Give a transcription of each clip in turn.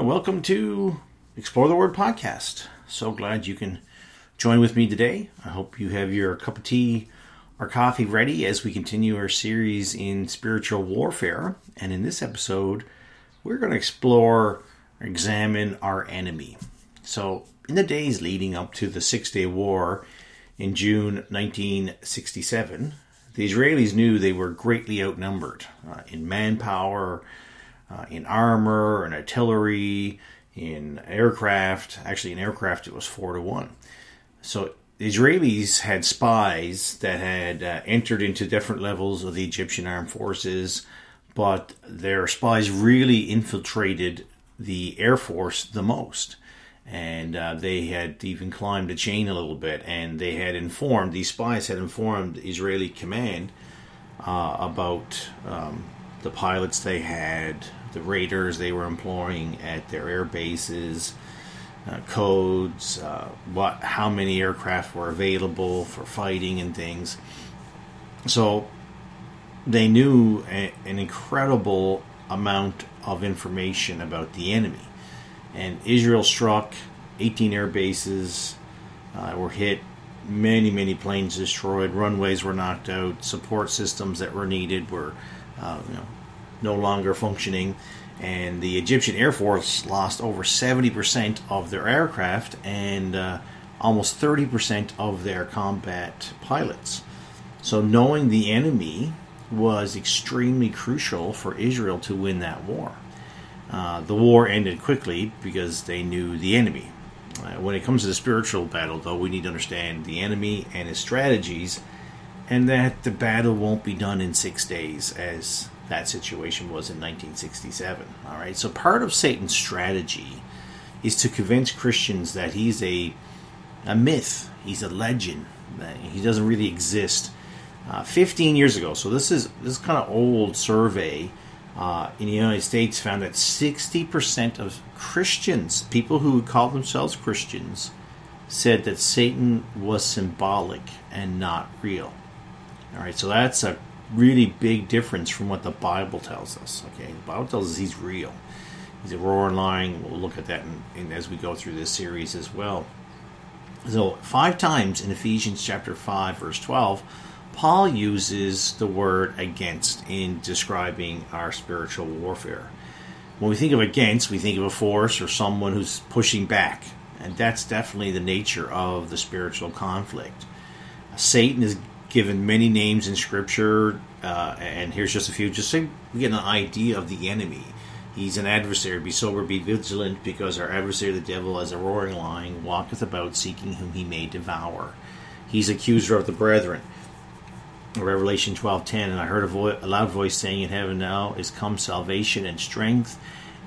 Uh, welcome to Explore the Word podcast. So glad you can join with me today. I hope you have your cup of tea or coffee ready as we continue our series in spiritual warfare. And in this episode, we're going to explore, examine our enemy. So, in the days leading up to the Six Day War in June 1967, the Israelis knew they were greatly outnumbered uh, in manpower, uh, in armor, and artillery, in aircraft. Actually, in aircraft, it was four to one. So the Israelis had spies that had uh, entered into different levels of the Egyptian armed forces, but their spies really infiltrated the air force the most. And uh, they had even climbed the chain a little bit, and they had informed, these spies had informed Israeli command uh, about um, the pilots they had, the radars they were employing at their air bases, uh, codes, uh, what, how many aircraft were available for fighting and things. So they knew a, an incredible amount of information about the enemy. And Israel struck 18 air bases, uh, were hit, many, many planes destroyed, runways were knocked out, support systems that were needed were uh, you know, no longer functioning and the Egyptian Air Force lost over 70% of their aircraft and uh, almost 30% of their combat pilots. So, knowing the enemy was extremely crucial for Israel to win that war. Uh, the war ended quickly because they knew the enemy. Uh, when it comes to the spiritual battle, though, we need to understand the enemy and his strategies, and that the battle won't be done in six days, as that situation was in 1967. All right, so part of Satan's strategy is to convince Christians that he's a a myth, he's a legend, that he doesn't really exist. Uh, 15 years ago, so this is this kind of old survey uh, in the United States found that 60% of Christians, people who call themselves Christians, said that Satan was symbolic and not real. All right, so that's a really big difference from what the Bible tells us. Okay, the Bible tells us he's real. He's a roaring lion. We'll look at that in, in, as we go through this series as well. So, five times in Ephesians chapter 5, verse 12, Paul uses the word against in describing our spiritual warfare. When we think of against, we think of a force or someone who's pushing back. And that's definitely the nature of the spiritual conflict. Satan is given many names in Scripture, uh, and here's just a few, just so we get an idea of the enemy. He's an adversary. Be sober, be vigilant, because our adversary, the devil, as a roaring lion, walketh about seeking whom he may devour. He's accuser of the brethren. Revelation 12:10, and I heard a, vo- a loud voice saying in heaven, Now is come salvation and strength,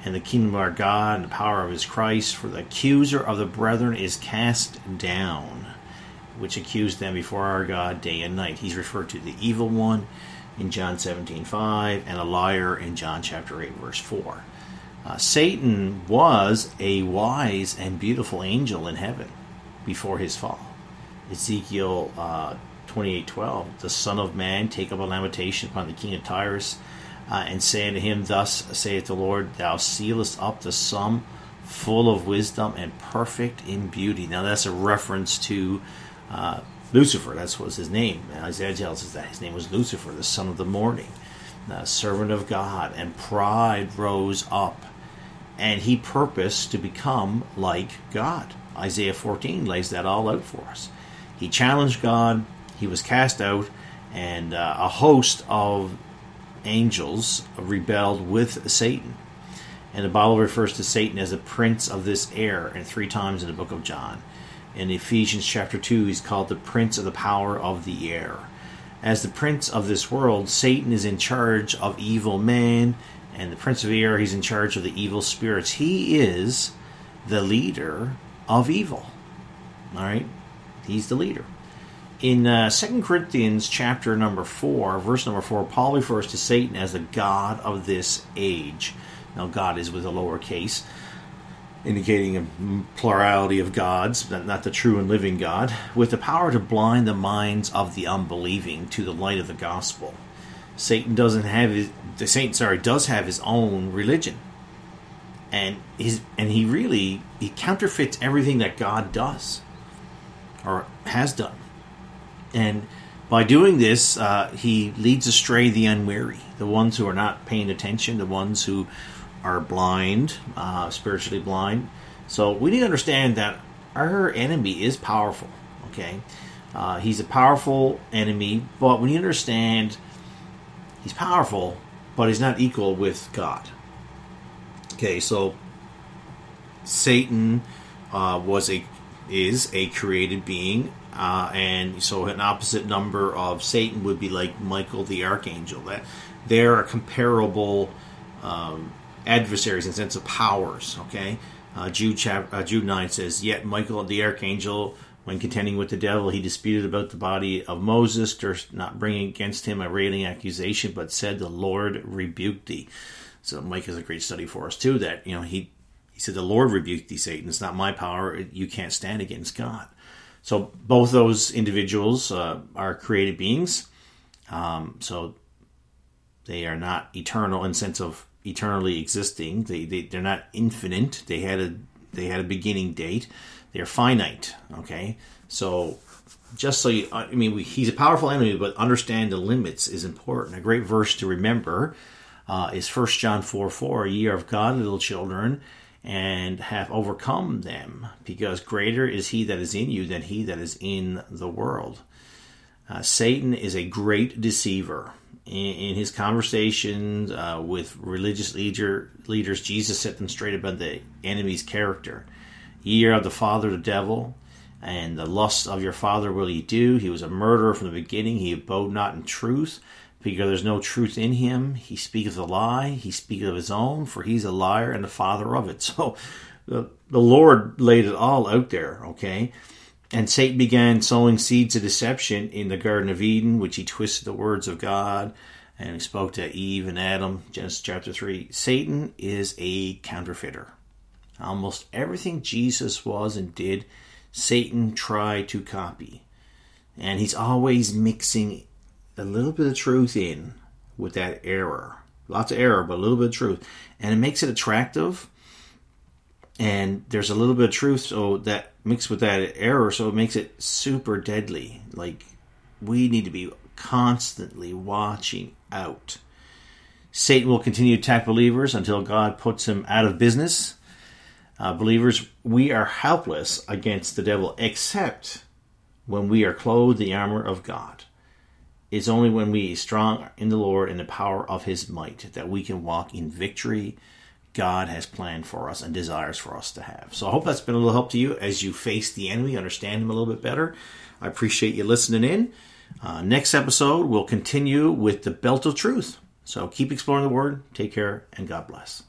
and the kingdom of our God, and the power of his Christ. For the accuser of the brethren is cast down which accused them before our God day and night. He's referred to the evil one in John 17 5 and a liar in John chapter 8, verse 4. Uh, Satan was a wise and beautiful angel in heaven before his fall. Ezekiel uh, 28 12, the Son of Man, take up a lamentation upon the king of Tyrus, uh, and say unto him, Thus saith the Lord, Thou sealest up the sum full of wisdom and perfect in beauty. Now that's a reference to uh, Lucifer, that's was his name. Isaiah tells us that his name was Lucifer, the son of the morning, the servant of God, and pride rose up, and he purposed to become like God. Isaiah 14 lays that all out for us. He challenged God, he was cast out, and uh, a host of angels rebelled with Satan. And the Bible refers to Satan as a prince of this air, and three times in the book of John. In Ephesians chapter 2, he's called the prince of the power of the air. As the prince of this world, Satan is in charge of evil man, and the prince of the air, he's in charge of the evil spirits. He is the leader of evil. All right? He's the leader. In uh, 2 Corinthians chapter number 4, verse number 4, Paul refers to Satan as the God of this age. Now, God is with a lowercase indicating a plurality of gods, but not the true and living God, with the power to blind the minds of the unbelieving to the light of the gospel. Satan doesn't have his, the Satan sorry does have his own religion, and his and he really he counterfeits everything that God does or has done, and by doing this, uh, he leads astray the unwary, the ones who are not paying attention, the ones who are blind, uh, spiritually blind. So we need to understand that our enemy is powerful. Okay, uh, he's a powerful enemy, but when you understand he's powerful, but he's not equal with God. Okay, so Satan uh, was a is a created being, uh, and so an opposite number of Satan would be like Michael the archangel. That they're comparable um, adversaries and sense of powers. Okay, uh, Jude chap- uh, Jude nine says, "Yet Michael the archangel." When contending with the devil, he disputed about the body of Moses, durst not bringing against him a railing accusation, but said, "The Lord rebuked thee." So Mike is a great study for us too. That you know he he said, "The Lord rebuked thee, Satan. It's not my power. You can't stand against God." So both those individuals uh, are created beings. Um, so they are not eternal in sense of eternally existing. They, they they're not infinite. They had a they had a beginning date. They're finite. Okay, so just so you, I mean, we, he's a powerful enemy, but understand the limits is important. A great verse to remember uh, is First John four four. Ye are of God, little children, and have overcome them, because greater is He that is in you than he that is in the world. Uh, Satan is a great deceiver. In, in his conversations uh, with religious leader, leaders, Jesus set them straight about the enemy's character. Ye are of the father, the devil, and the lust of your father will ye do. He was a murderer from the beginning. He abode not in truth, because there's no truth in him. He speaketh a lie. He speaketh of his own, for he's a liar and the father of it. So the, the Lord laid it all out there, okay? And Satan began sowing seeds of deception in the Garden of Eden, which he twisted the words of God and he spoke to Eve and Adam, Genesis chapter 3. Satan is a counterfeiter. Almost everything Jesus was and did, Satan tried to copy. And he's always mixing a little bit of truth in with that error. Lots of error, but a little bit of truth. And it makes it attractive. And there's a little bit of truth, so that mixed with that error, so it makes it super deadly. Like, we need to be constantly watching out. Satan will continue to attack believers until God puts him out of business. Uh, believers, we are helpless against the devil except when we are clothed the armor of God. It's only when we strong in the Lord and the power of his might that we can walk in victory God has planned for us and desires for us to have. So I hope that's been a little help to you as you face the enemy, understand him a little bit better. I appreciate you listening in. Uh, next episode, we'll continue with the belt of truth. So keep exploring the word. Take care, and God bless.